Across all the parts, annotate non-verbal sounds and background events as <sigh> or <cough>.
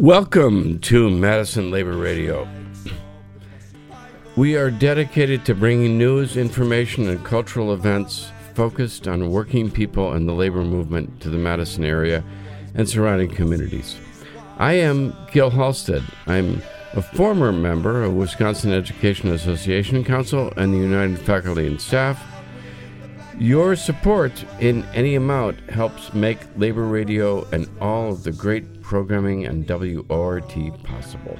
Welcome to Madison Labor Radio. We are dedicated to bringing news, information, and cultural events focused on working people and the labor movement to the Madison area and surrounding communities. I am Gil Halstead. I'm a former member of Wisconsin Education Association Council and the United Faculty and Staff. Your support in any amount helps make Labor Radio and all of the great programming and WORT possible.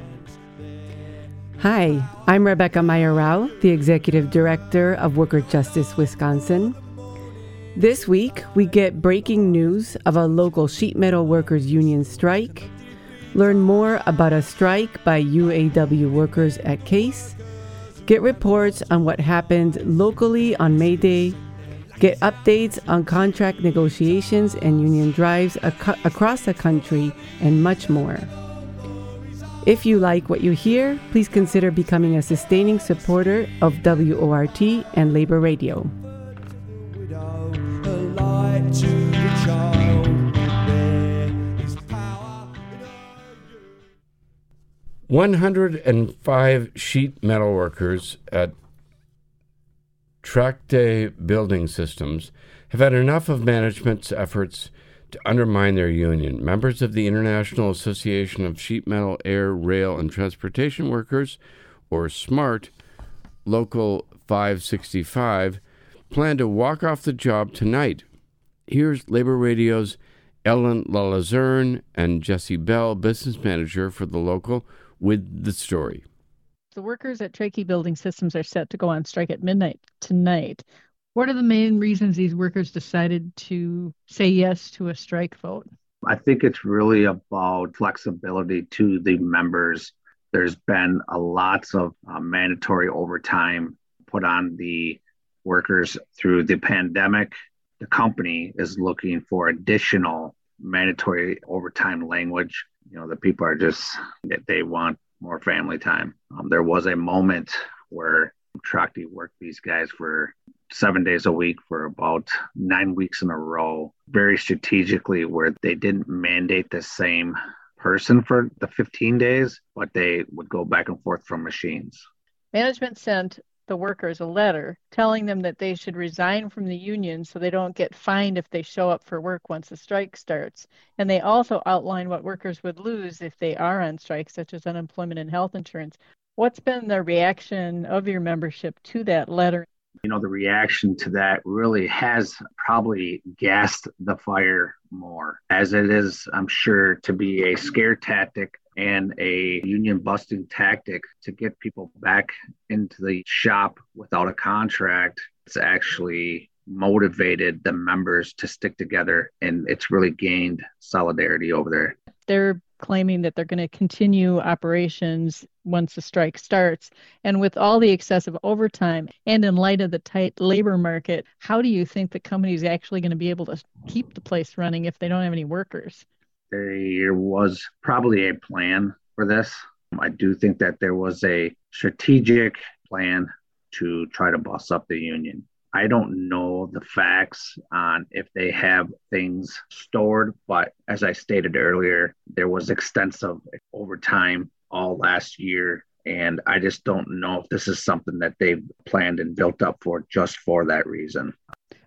Hi, I'm Rebecca Meyer Rao, the Executive Director of Worker Justice Wisconsin. This week, we get breaking news of a local sheet metal workers union strike, learn more about a strike by UAW workers at CASE, get reports on what happened locally on May Day, get updates on contract negotiations and union drives ac- across the country, and much more. If you like what you hear, please consider becoming a sustaining supporter of WORT and Labor Radio. 105 sheet metal workers at Trachte Building Systems have had enough of management's efforts to undermine their union. Members of the International Association of Sheet Metal, Air, Rail, and Transportation Workers, or SMART, Local 565, plan to walk off the job tonight. Here's Labor Radio's Ellen Lalazerne and Jesse Bell, business manager for the local, with the story. The workers at Trachte Building Systems are set to go on strike at midnight tonight. What are the main reasons these workers decided to say yes to a strike vote? I think it's really about flexibility to the members. There's been a lots of uh, mandatory overtime put on the workers through the pandemic. The company is looking for additional mandatory overtime language you know the people are just they want more family time. Um, there was a moment where Trachte worked these guys for seven days a week for about nine weeks in a row, very strategically, where they didn't mandate the same person for the 15 days, but they would go back and forth from machines. Management sent the workers a letter telling them that they should resign from the union so they don't get fined if they show up for work once the strike starts. And they also outline what workers would lose if they are on strike, such as unemployment and health insurance. What's been the reaction of your membership to that letter? You know, the reaction to that really has probably gassed the fire more, as it is, I'm sure, to be a scare tactic and a union busting tactic to get people back into the shop without a contract. It's actually motivated the members to stick together and it's really gained solidarity over there. They're claiming that they're going to continue operations once the strike starts. And with all the excessive overtime and in light of the tight labor market, how do you think the company is actually going to be able to keep the place running if they don't have any workers? There was probably a plan for this. I do think that there was a strategic plan to try to bust up the union. I don't know the facts on if they have things stored, but as I stated earlier, there was extensive overtime all last year. And I just don't know if this is something that they've planned and built up for just for that reason.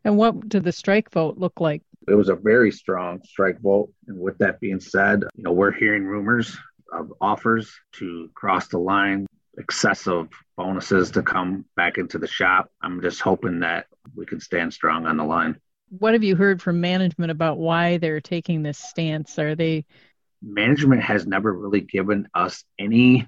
And what did the strike vote look like? It was a very strong strike vote. And with that being said, you know, we're hearing rumors of offers to cross the line, excessive bonuses to come back into the shop. I'm just hoping that we can stand strong on the line. What have you heard from management about why they're taking this stance? Are they management has never really given us any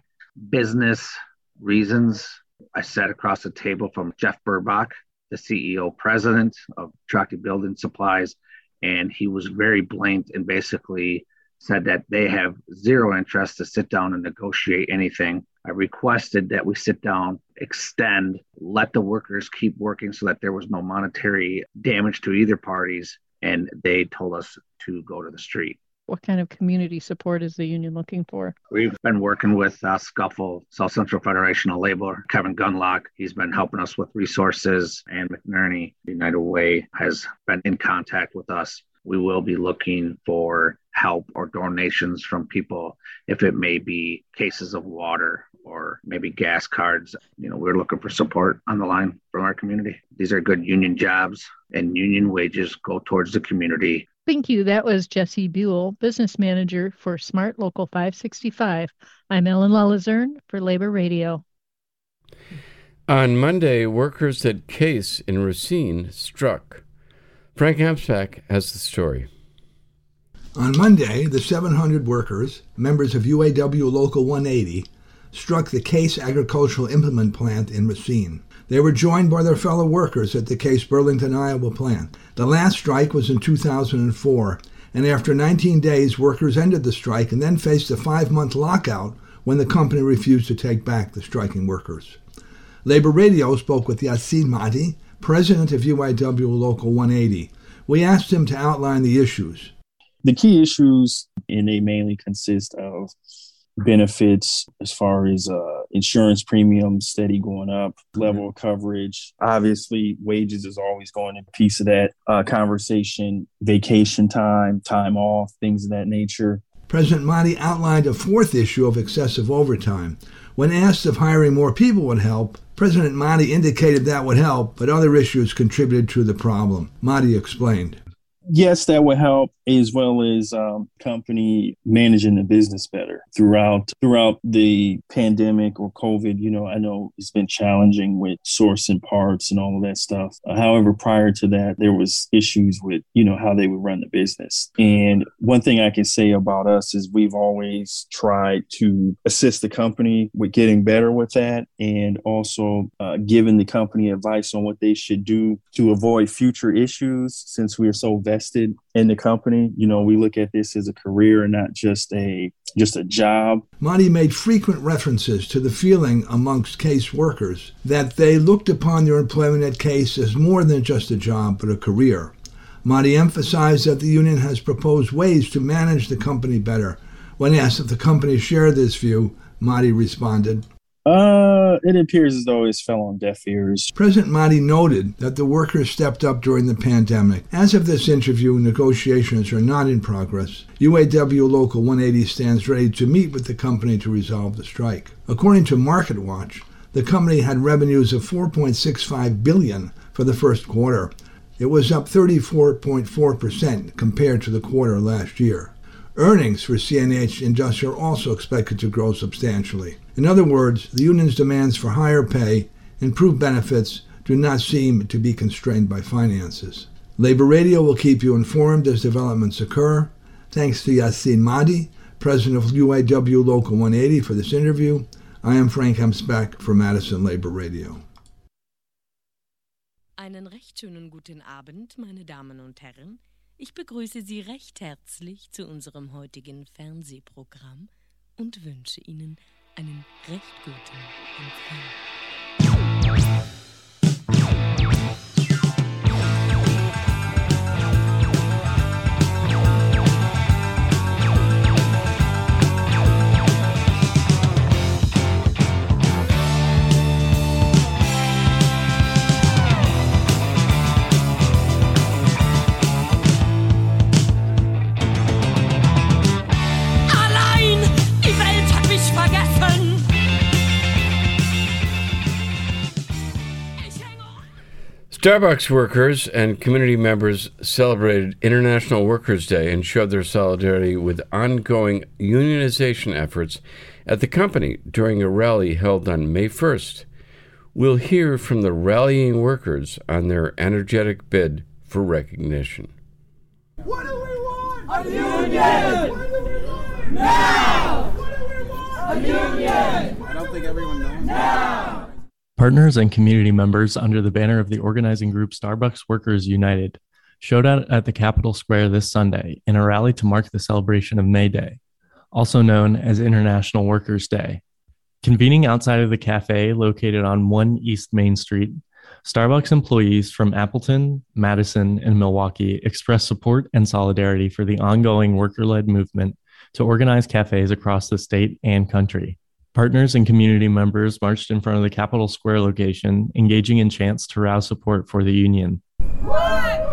business reasons. I sat across the table from Jeff Burbach, the CEO president of Trachte Building Supplies, and he was very blatant and basically said that they have zero interest to sit down and negotiate anything. I requested that we sit down, extend, let the workers keep working so that there was no monetary damage to either parties, and they told us to go to the street. What kind of community support is the union looking for? We've been working with uh, Scuffle, South Central Federation of Labor, Kevin Gundlach. He's been helping us with resources, and McNerney United Way has been in contact with us. We will be looking for help or donations from people if it may be cases of water or maybe gas cards. You know, we're looking for support on the line from our community. These are good union jobs, and union wages go towards the community. Thank you. That was Jesse Buell, business manager for Smart Local 565. I'm Ellen Lalazerne for Labor Radio. On Monday, workers at Case in Racine struck. Frank Emspak has the story. On Monday, the 700 workers, members of UAW Local 180, struck the Case Agricultural Implement Plant in Racine. They were joined by their fellow workers at the Case Burlington, Iowa plant. The last strike was in 2004, and after 19 days, workers ended the strike and then faced a five month lockout when the company refused to take back the striking workers. Labor Radio spoke with Yassin Mahdi, president of UAW Local 180. We asked him to outline the issues. The key issues, and they mainly consist of benefits as far as uh, insurance premiums steady going up, level of coverage. Obviously, wages is always going in piece of that uh, conversation, vacation time, time off, things of that nature. President Mahdi outlined a fourth issue of excessive overtime. When asked if hiring more people would help, President Mahdi indicated that would help, but other issues contributed to the problem. Mahdi explained yes, that would help, as well as um, company managing the business better throughout throughout the pandemic or COVID. You know, I know it's been challenging with sourcing parts and all of that stuff. Uh, however, prior to that, there was issues with you know how they would run the business. And one thing I can say about us is we've always tried to assist the company with getting better with that, and also uh, giving the company advice on what they should do to avoid future issues. Since we are so vested invested in the company. You know, we look at this as a career and not just a just a job. Mahdi made frequent references to the feeling amongst case workers that they looked upon their employment at Case as more than just a job, but a career. Mahdi emphasized that the union has proposed ways to manage the company better. When asked if the company shared this view, Mahdi responded, uh, it appears as though it's fell on deaf ears. President Mahdi noted that the workers stepped up during the pandemic. As of this interview, negotiations are not in progress. UAW Local 180 stands ready to meet with the company to resolve the strike. According to MarketWatch, the company had revenues of 4.65 billion for the first quarter. It was up 34.4% compared to the quarter last year. Earnings for CNH Industrial are also expected to grow substantially. In other words, the union's demands for higher pay, and improved benefits, do not seem to be constrained by finances. Labor Radio will keep you informed as developments occur. Thanks to Yassin Mahdi, president of UAW Local 180, for this interview. I am Frank Emspak for Madison Labor Radio. Einen recht schönen guten Abend, meine Damen und Herren. Ich begrüße Sie recht herzlich zu unserem heutigen Fernsehprogramm und wünsche Ihnen einen recht guten Empfang. Starbucks workers and community members celebrated International Workers' Day and showed their solidarity with ongoing unionization efforts at the company during a rally held on May 1st. We'll hear from the rallying workers on their energetic bid for recognition. What do we want? A union! What do we want? Now! What do we want? A union! I don't think everyone knows. Now! Partners and community members under the banner of the organizing group Starbucks Workers United showed out at the Capitol Square this Sunday in a rally to mark the celebration of May Day, also known as International Workers' Day. Convening outside of the cafe located on 1 East Main Street, Starbucks employees from Appleton, Madison, and Milwaukee expressed support and solidarity for the ongoing worker led movement to organize cafes across the state and country. Partners and community members marched in front of the Capitol Square location, engaging in chants to rouse support for the union. One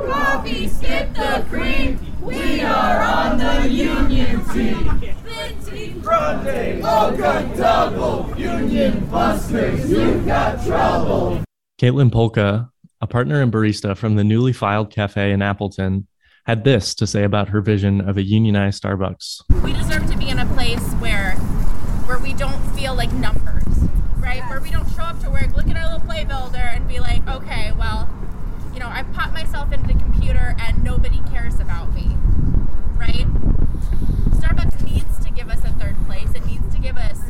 coffee, skip the cream. We are on the union team. Grande, Mocha, double, union busters, you got trouble. Caitlin Polka, a partner and barista from the newly filed cafe in Appleton, had this to say about her vision of a unionized Starbucks. We deserve to be in a place where where we don't feel like numbers, right? Where we don't show up to work, look at our little play builder and be like, okay, well, you know, I've popped myself into the computer and nobody cares about me, right? Starbucks needs to give us a third place. It needs to give us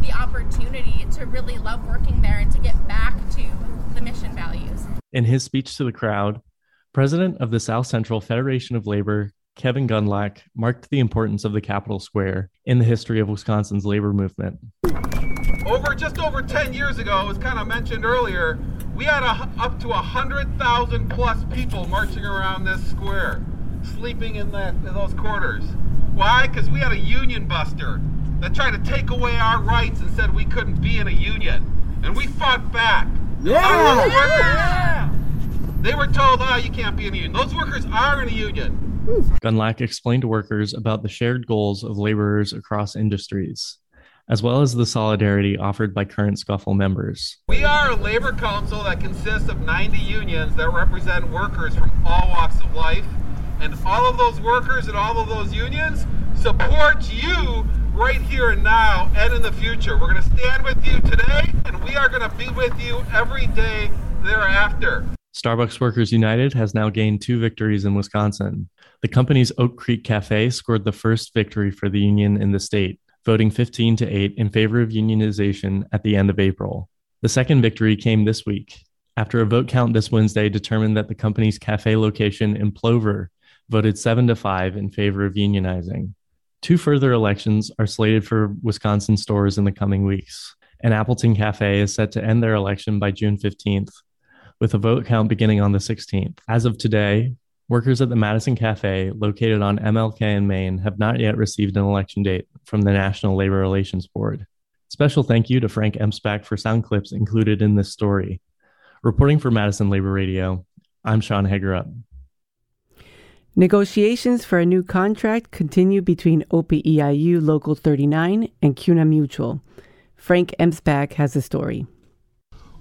the opportunity to really love working there and to get back to the mission values. In his speech to the crowd, President of the South Central Federation of Labor, Kevin Gundlach, marked the importance of the Capitol Square in the history of Wisconsin's labor movement. Over just over 10 years ago, as kind of mentioned earlier, we had a, up to 100,000 plus people marching around this square, sleeping in, that, in those quarters. Why? Because we had a union buster that tried to take away our rights and said we couldn't be in a union. And we fought back. Yeah! yeah! They were told, oh, you can't be in a union. Those workers are in a union. Gundlach explained to workers about the shared goals of laborers across industries, as well as the solidarity offered by current Scuffle members. We are a labor council that consists of 90 unions that represent workers from all walks of life. And all of those workers and all of those unions support you right here and now and in the future. We're going to stand with you today, and we are going to be with you every day thereafter. Starbucks Workers United has now gained two victories in Wisconsin. The company's Oak Creek Cafe scored the first victory for the union in the state, voting 15 to 8 in favor of unionization at the end of April. The second victory came this week after a vote count this Wednesday determined that the company's cafe location in Plover voted 7 to 5 in favor of unionizing. Two further elections are slated for Wisconsin stores in the coming weeks. An Appleton Cafe is set to end their election by June 15th, with a vote count beginning on the 16th. As of today, workers at the Madison Cafe, located on MLK in Maine, have not yet received an election date from the National Labor Relations Board. Special thank you to Frank Emspak for sound clips included in this story. Reporting for Madison Labor Radio, I'm Sean Hagerup. Negotiations for a new contract continue between OPEIU Local 39 and CUNA Mutual. Frank Emspak has the story.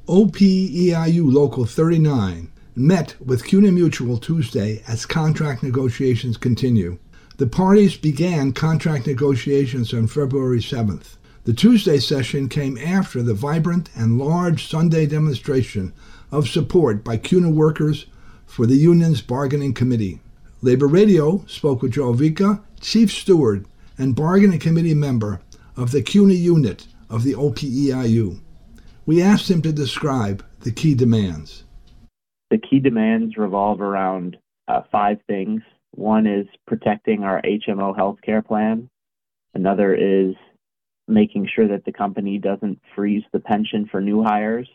OPEIU Local 39 met with CUNA Mutual Tuesday as contract negotiations continue. The parties began contract negotiations on February 7th. The Tuesday session came after the vibrant and large Sunday demonstration of support by CUNA workers for the union's bargaining committee. Labor Radio spoke with Joe Vika, chief steward and bargaining committee member of the CUNA unit of the OPEIU. We asked him to describe the key demands. The key demands revolve around uh, five things. One is protecting our HMO healthcare plan. Another is making sure that the company doesn't freeze the pension for new hires.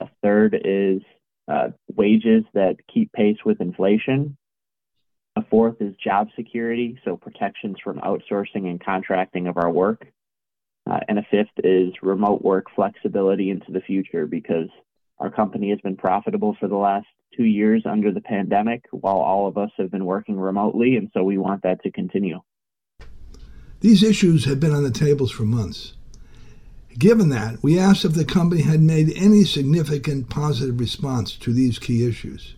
A third is uh, wages that keep pace with inflation. A fourth is job security, so protections from outsourcing and contracting of our work. Uh, and a fifth is remote work flexibility into the future because our company has been profitable for the last two years under the pandemic while all of us have been working remotely, and so we want that to continue. These issues have been on the tables for months. Given that, we asked if the company had made any significant positive response to these key issues.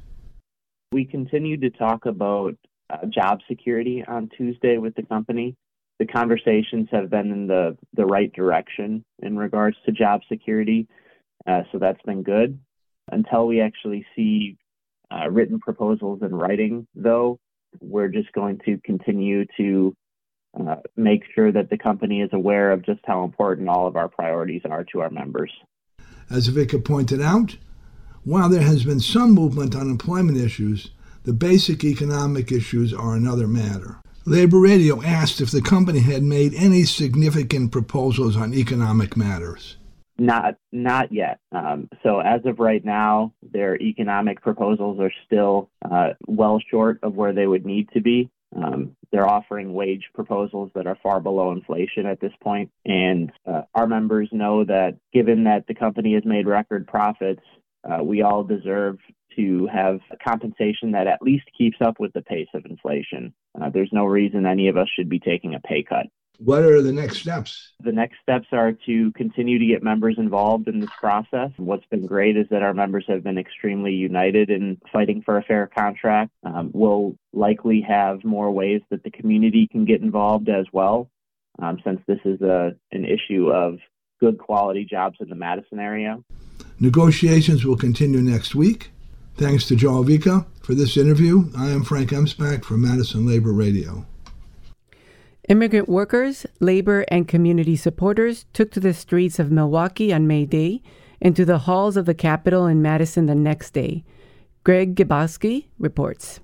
We continued to talk about uh, job security on Tuesday with the company the conversations have been in the, the right direction in regards to job security. Uh, so that's been good. Until we actually see uh, written proposals in writing, though, we're just going to continue to uh, make sure that the company is aware of just how important all of our priorities are to our members. As Vika pointed out, while there has been some movement on employment issues, the basic economic issues are another matter. Labor Radio asked if the company had made any significant proposals on economic matters. Not, not yet. Um, so as of right now, their economic proposals are still uh, well short of where they would need to be. Um, they're offering wage proposals that are far below inflation at this point. And uh, our members know that given that the company has made record profits, Uh, we all deserve to have compensation that at least keeps up with the pace of inflation. Uh, there's no reason any of us should be taking a pay cut. What are the next steps? The next steps are to continue to get members involved in this process. What's been great is that our members have been extremely united in fighting for a fair contract. Um, we'll likely have more ways that the community can get involved as well, um, since this is a, an issue of good quality jobs in the Madison area. Negotiations will continue next week. Thanks to Joel Vika for this interview. I am Frank Emspak for Madison Labor Radio. Immigrant workers, labor, and community supporters took to the streets of Milwaukee on May Day and to the halls of the Capitol in Madison the next day. Greg Gibowski reports.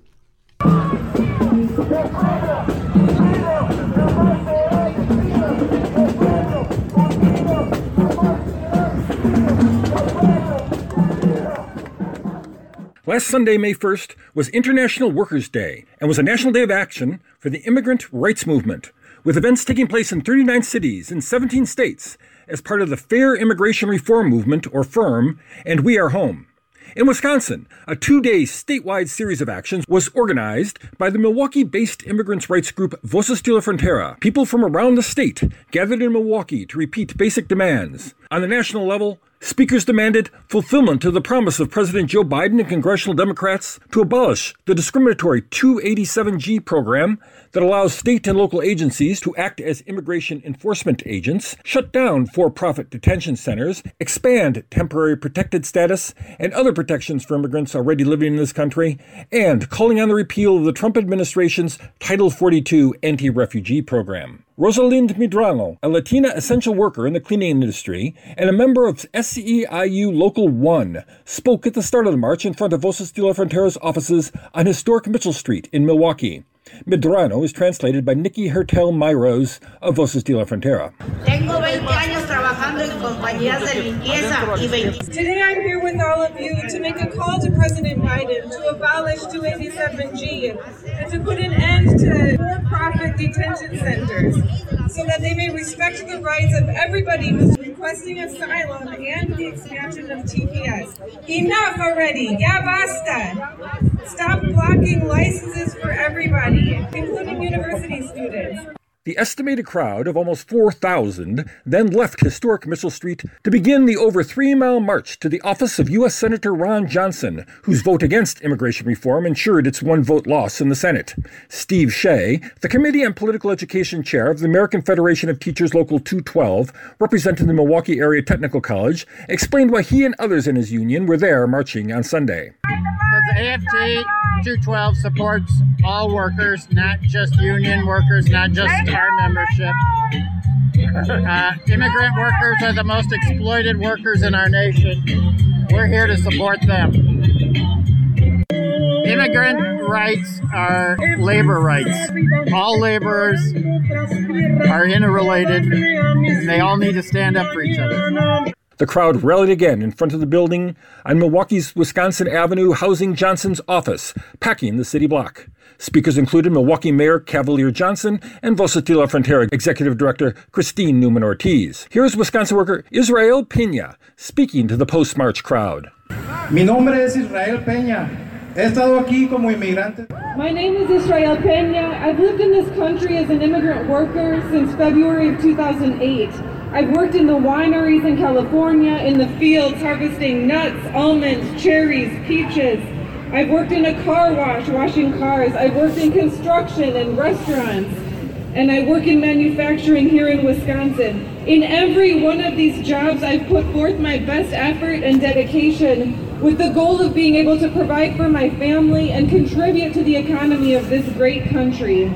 Last Sunday, May 1st, was International Workers' Day and was a national day of action for the immigrant rights movement, with events taking place in 39 cities in 17 states as part of the Fair Immigration Reform Movement, or FIRM, and We Are Home. In Wisconsin, a two day statewide series of actions was organized by the Milwaukee based immigrants' rights group Voces de la Frontera. People from around the state gathered in Milwaukee to repeat basic demands. On the national level, Speakers demanded fulfillment of the promise of President Joe Biden and congressional Democrats to abolish the discriminatory 287G program that allows state and local agencies to act as immigration enforcement agents, shut down for profit detention centers, expand temporary protected status and other protections for immigrants already living in this country, and calling on the repeal of the Trump administration's Title 42 anti refugee program. Rosalind Medrano, a Latina essential worker in the cleaning industry and a member of SEIU Local 1, spoke at the start of the march in front of Voces de la Frontera's offices on historic Mitchell Street in Milwaukee. Medrano is translated by Nikki Hertel Myros of Voces de la Frontera. Today I'm here with all of you to make a call to President Biden to abolish 287G and to put an end to for-profit detention centers so that they may respect the rights of everybody who's requesting asylum and the expansion of TPS. Enough already! Ya basta! Stop blocking licenses for everybody, including university students. The estimated crowd of almost 4,000 then left historic Mitchell Street to begin the over three mile march to the office of U.S. Senator Ron Johnson, whose vote against immigration reform ensured its one vote loss in the Senate. Steve Shea, the Committee on Political Education chair of the American Federation of Teachers Local 212, representing the Milwaukee Area Technical College, explained why he and others in his union were there marching on Sunday. Because the AFT 212 supports all workers, not just union workers, not just our membership. <laughs> Uh, immigrant workers are the most exploited workers in our nation. We're here to support them. Immigrant rights are labor rights. All laborers are interrelated. and They all need to stand up for each other. The crowd rallied again in front of the building on Milwaukee's Wisconsin Avenue, housing Johnson's office, packing the city block. Speakers included Milwaukee Mayor Cavalier Johnson and Voces de la Frontera Executive Director Christine Neumann Ortiz. Here's Wisconsin worker Israel Pena speaking to the post march crowd. Mi nombre es Israel Peña. He estado aquí como inmigrante. My name is Israel Pena. I've lived in this country as an immigrant worker since February of 2008. I've worked in the wineries in California, in the fields harvesting nuts, almonds, cherries, peaches. I've worked in a car wash washing cars. I've worked in construction and restaurants. And I work in manufacturing here in Wisconsin. In every one of these jobs, I've put forth my best effort and dedication with the goal of being able to provide for my family and contribute to the economy of this great country.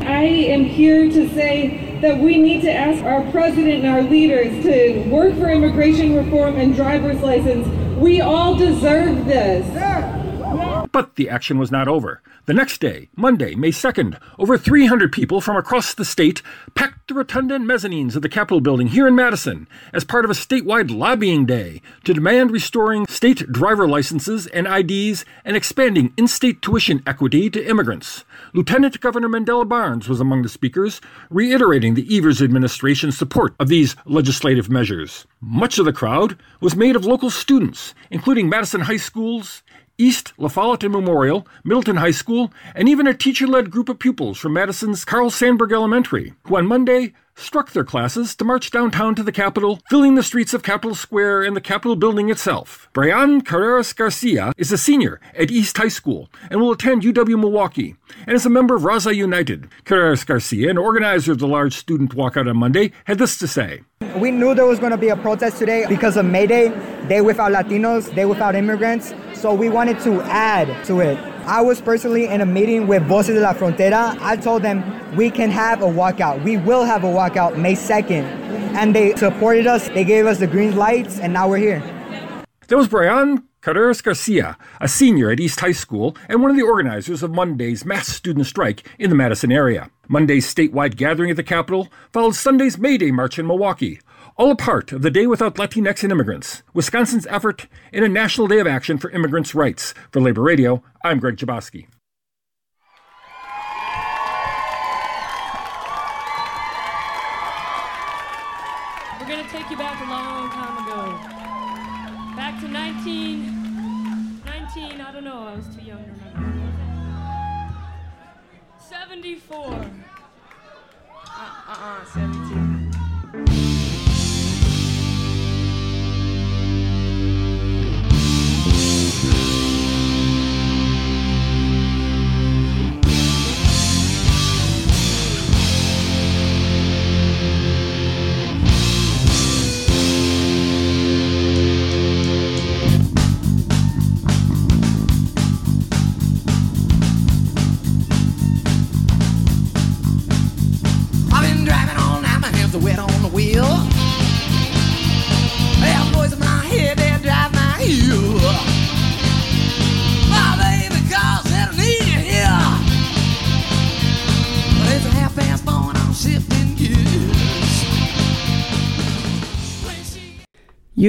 I am here to say that we need to ask our president and our leaders to work for immigration reform and driver's license. We all deserve this. But the action was not over. The next day, Monday, May 2nd, over 300 people from across the state packed the rotunda and mezzanines of the Capitol building here in Madison as part of a statewide lobbying day to demand restoring state driver licenses and IDs and expanding in state tuition equity to immigrants. Lieutenant Governor Mandela Barnes was among the speakers, reiterating the Evers administration's support of these legislative measures. Much of the crowd was made of local students, including Madison High School's East La Follette Memorial, Middleton High School, and even a teacher led group of pupils from Madison's Carl Sandburg Elementary, who on Monday struck their classes to march downtown to the Capitol, filling the streets of Capitol Square and the Capitol building itself. Brian Carreras Garcia is a senior at East High School and will attend UW Milwaukee, and is a member of Raza United. Carreras Garcia, an organizer of the large student walkout on Monday, had this to say. We knew there was going to be a protest today because of May Day, Day Without Latinos, Day Without Immigrants, so we wanted to add to it. I was personally in a meeting with Voces de la Frontera. I told them we can have a walkout. We will have a walkout May 2nd. And they supported us, they gave us the green lights, and now we're here. There was Brian Carreras Garcia, a senior at East High School and one of the organizers of Monday's mass student strike in the Madison area. Monday's statewide gathering at the Capitol followed Sunday's May Day march in Milwaukee, all a part of the Day Without Latinx and Immigrants, Wisconsin's effort in a national day of action for immigrants' rights. For Labor Radio, I'm Greg Jaboski. We're going to take you back a long time ago. Back to 19, 19, I don't know, I was too young to remember. 74. Uh-uh, 72.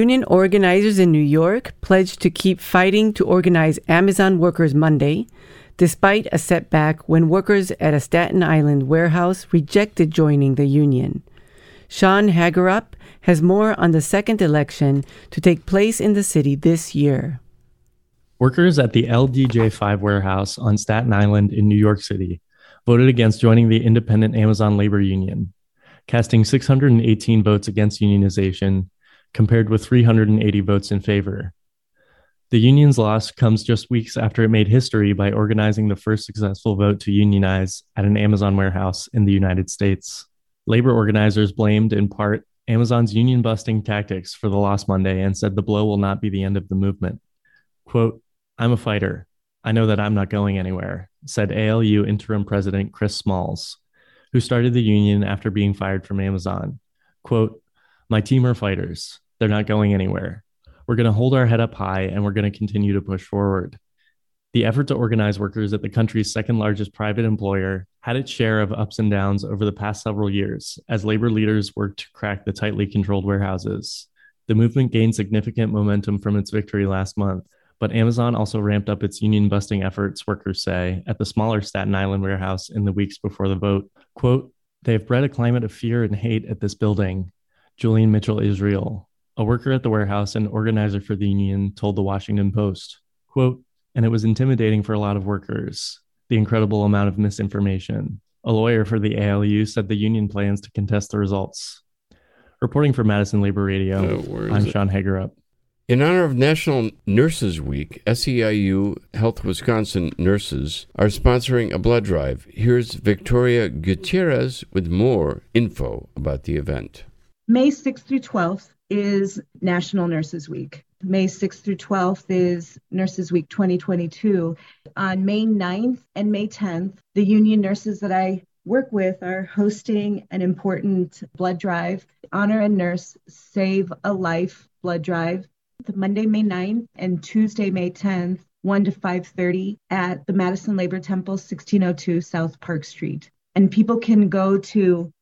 Union organizers in New York pledged to keep fighting to organize Amazon Workers Monday, despite a setback when workers at a Staten Island warehouse rejected joining the union. Sean Hagerup has more on the second election to take place in the city this year. Workers at the LDJ5 warehouse on Staten Island in New York City voted against joining the independent Amazon labor union, casting 618 votes against unionization compared with 380 votes in favor. The union's loss comes just weeks after it made history by organizing the first successful vote to unionize at an Amazon warehouse in the United States. Labor organizers blamed, in part, Amazon's union busting tactics for the loss Monday and said the blow will not be the end of the movement. Quote, I'm a fighter. I know that I'm not going anywhere, said ALU interim president Chris Smalls, who started the union after being fired from Amazon. Quote, My team are fighters. They're not going anywhere. We're going to hold our head up high and we're going to continue to push forward. The effort to organize workers at the country's second largest private employer had its share of ups and downs over the past several years as labor leaders worked to crack the tightly controlled warehouses. The movement gained significant momentum from its victory last month, but Amazon also ramped up its union busting efforts, workers say, at the smaller Staten Island warehouse in the weeks before the vote. Quote, they have bred a climate of fear and hate at this building. Julian Mitchell Israel, a worker at the warehouse and organizer for the union, told the Washington Post. Quote, and it was intimidating for a lot of workers, the incredible amount of misinformation. A lawyer for the ALU said the union plans to contest the results. Reporting for Madison Labor Radio, Uh, I'm it? Sean Hagerup. In honor of National Nurses Week, SEIU Health Wisconsin nurses are sponsoring a blood drive. Here's Victoria Gutierrez with more info about the event. May 6th through 12th is National Nurses Week. May 6th through 12th is Nurses Week 2022. On May 9th and May 10th, the union nurses that I work with are hosting an important blood drive, Honor a Nurse, Save a Life blood drive. The Monday, May 9th and Tuesday, May 10th 1 to 5:30 at the Madison Labor Temple, 1602 South Park Street. And people can go to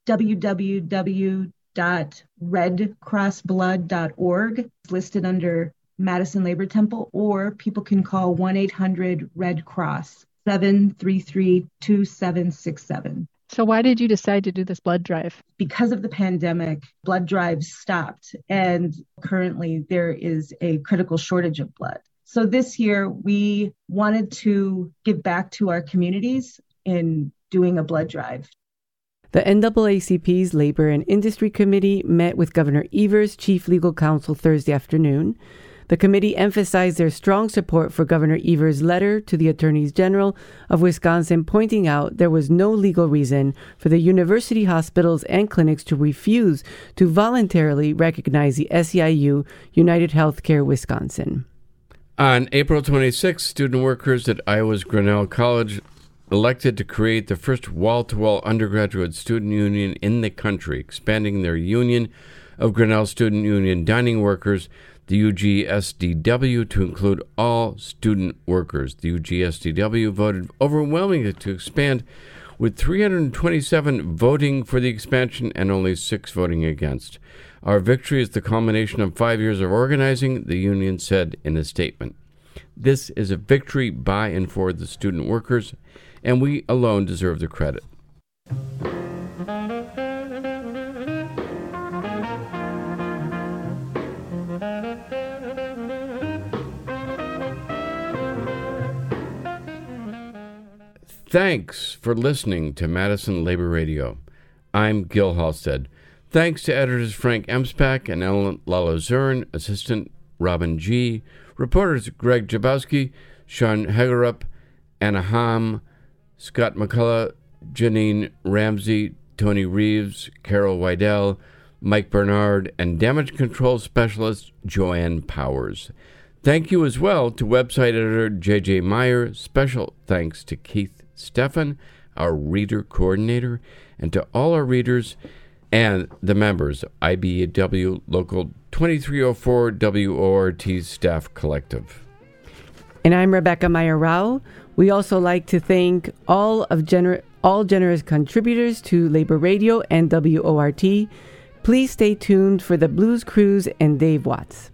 www.redcrossblood.org. It's listed under Madison Labor Temple, or people can call 1 800 Red Cross 733 2767. So, why did you decide to do this blood drive? Because of the pandemic, blood drives stopped, and currently there is a critical shortage of blood. So, this year we wanted to give back to our communities in doing a blood drive. The NAACP's Labor and Industry Committee met with Governor Evers' chief legal counsel Thursday afternoon. The committee emphasized their strong support for Governor Evers' letter to the attorneys general of Wisconsin, pointing out there was no legal reason for the university hospitals and clinics to refuse to voluntarily recognize the SEIU United Healthcare Wisconsin. On April 26, student workers at Iowa's Grinnell College elected to create the first wall to wall undergraduate student union in the country, expanding their union of Grinnell Student Union dining workers the UGSDW to include all student workers. The UGSDW voted overwhelmingly to expand, with 327 voting for the expansion and only six voting against. Our victory is the culmination of five years of organizing, the union said in a statement. This is a victory by and for the student workers, and we alone deserve the credit. Thanks for listening to Madison Labor Radio. I'm Gil Halstead. Thanks to editors Frank Emspak and Ellen Lalazern, assistant Robin G., reporters Greg Jabowski, Sean Hagerup, Anna Ham, Scott McCullough, Janine Ramsey, Tony Reeves, Carol Weidel, Mike Bernard, and damage control specialist Joanne Powers. Thank you as well to website editor JJ Meyer. Special thanks to Keith Steffen, our reader coordinator, and to all our readers and the members of IBEW Local 2304 WORT Staff Collective. And I'm Rebecca Meyer Rao. We also like to thank all of gener- all generous contributors to Labor Radio and WORT. Please stay tuned for the Blues Cruise and Dave Watts.